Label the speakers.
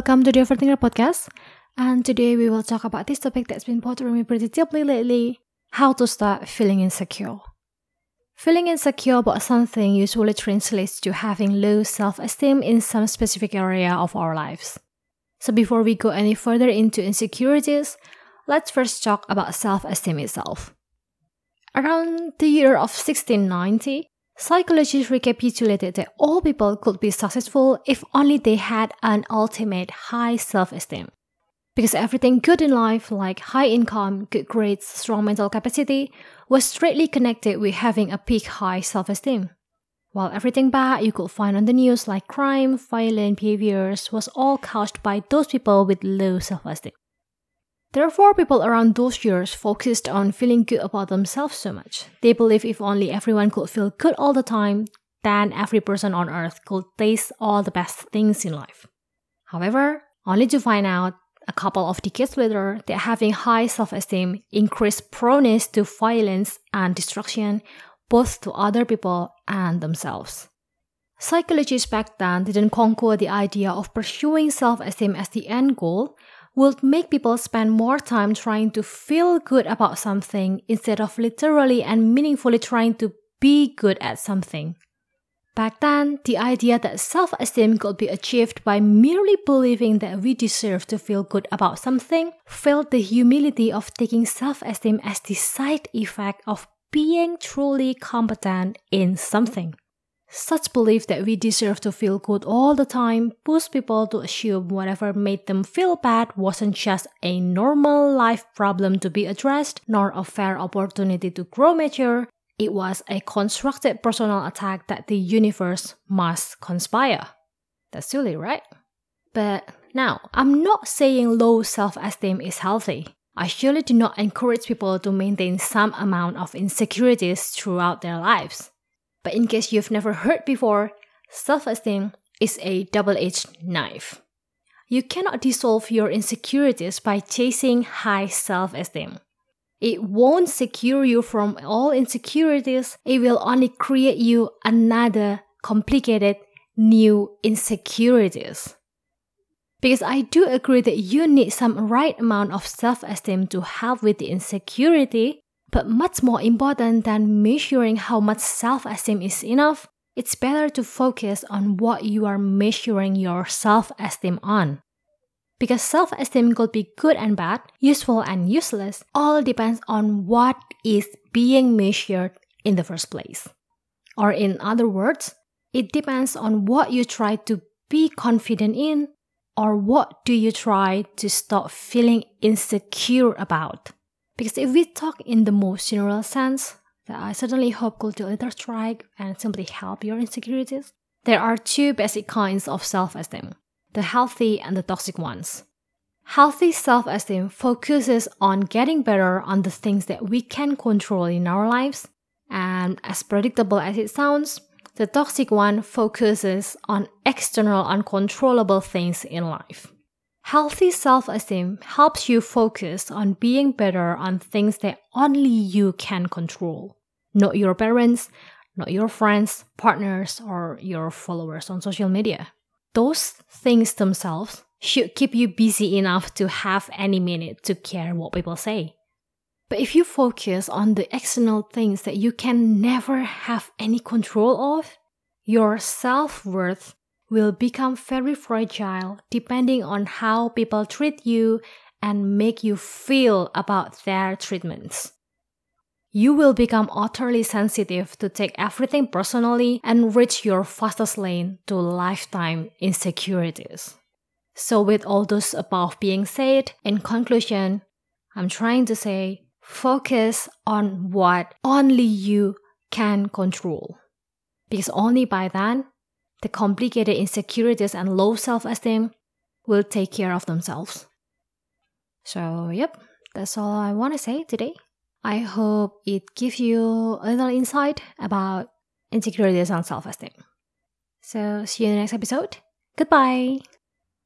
Speaker 1: welcome to the Overthinker podcast. And today we will talk about this topic that's been bothering me pretty deeply lately how to start feeling insecure. Feeling insecure about something usually translates to having low self esteem in some specific area of our lives. So, before we go any further into insecurities, let's first talk about self esteem itself. Around the year of 1690, Psychologists recapitulated that all people could be successful if only they had an ultimate high self esteem. Because everything good in life, like high income, good grades, strong mental capacity, was straightly connected with having a peak high self esteem. While everything bad you could find on the news, like crime, violent behaviors, was all caused by those people with low self esteem. Therefore, people around those years focused on feeling good about themselves so much. They believe if only everyone could feel good all the time, then every person on earth could taste all the best things in life. However, only to find out a couple of decades later that having high self esteem increased proneness to violence and destruction, both to other people and themselves. Psychologists back then didn't conquer the idea of pursuing self esteem as the end goal, would make people spend more time trying to feel good about something instead of literally and meaningfully trying to be good at something. Back then, the idea that self esteem could be achieved by merely believing that we deserve to feel good about something felt the humility of taking self esteem as the side effect of being truly competent in something. Such belief that we deserve to feel good all the time pushed people to assume whatever made them feel bad wasn't just a normal life problem to be addressed, nor a fair opportunity to grow mature. It was a constructed personal attack that the universe must conspire. That's silly, right? But now, I'm not saying low self esteem is healthy. I surely do not encourage people to maintain some amount of insecurities throughout their lives. But in case you've never heard before, self esteem is a double edged knife. You cannot dissolve your insecurities by chasing high self esteem. It won't secure you from all insecurities, it will only create you another complicated new insecurities. Because I do agree that you need some right amount of self esteem to help with the insecurity, but much more important than measuring how much self esteem is enough, it's better to focus on what you are measuring your self esteem on. Because self esteem could be good and bad, useful and useless, all depends on what is being measured in the first place. Or, in other words, it depends on what you try to be confident in, or what do you try to stop feeling insecure about. Because if we talk in the most general sense, that I certainly hope could a little strike and simply help your insecurities, there are two basic kinds of self esteem the healthy and the toxic ones. Healthy self esteem focuses on getting better on the things that we can control in our lives, and as predictable as it sounds, the toxic one focuses on external uncontrollable things in life. Healthy self esteem helps you focus on being better on things that only you can control, not your parents, not your friends, partners, or your followers on social media. Those things themselves should keep you busy enough to have any minute to care what people say. But if you focus on the external things that you can never have any control of, your self worth will become very fragile depending on how people treat you and make you feel about their treatments. You will become utterly sensitive to take everything personally and reach your fastest lane to lifetime insecurities. So, with all those above being said, in conclusion, I'm trying to say focus on what only you can control. Because only by then the complicated insecurities and low self esteem will take care of themselves. So, yep, that's all I want to say today. I hope it gives you a little insight about insecurities and self esteem. So, see you in the next episode. Goodbye.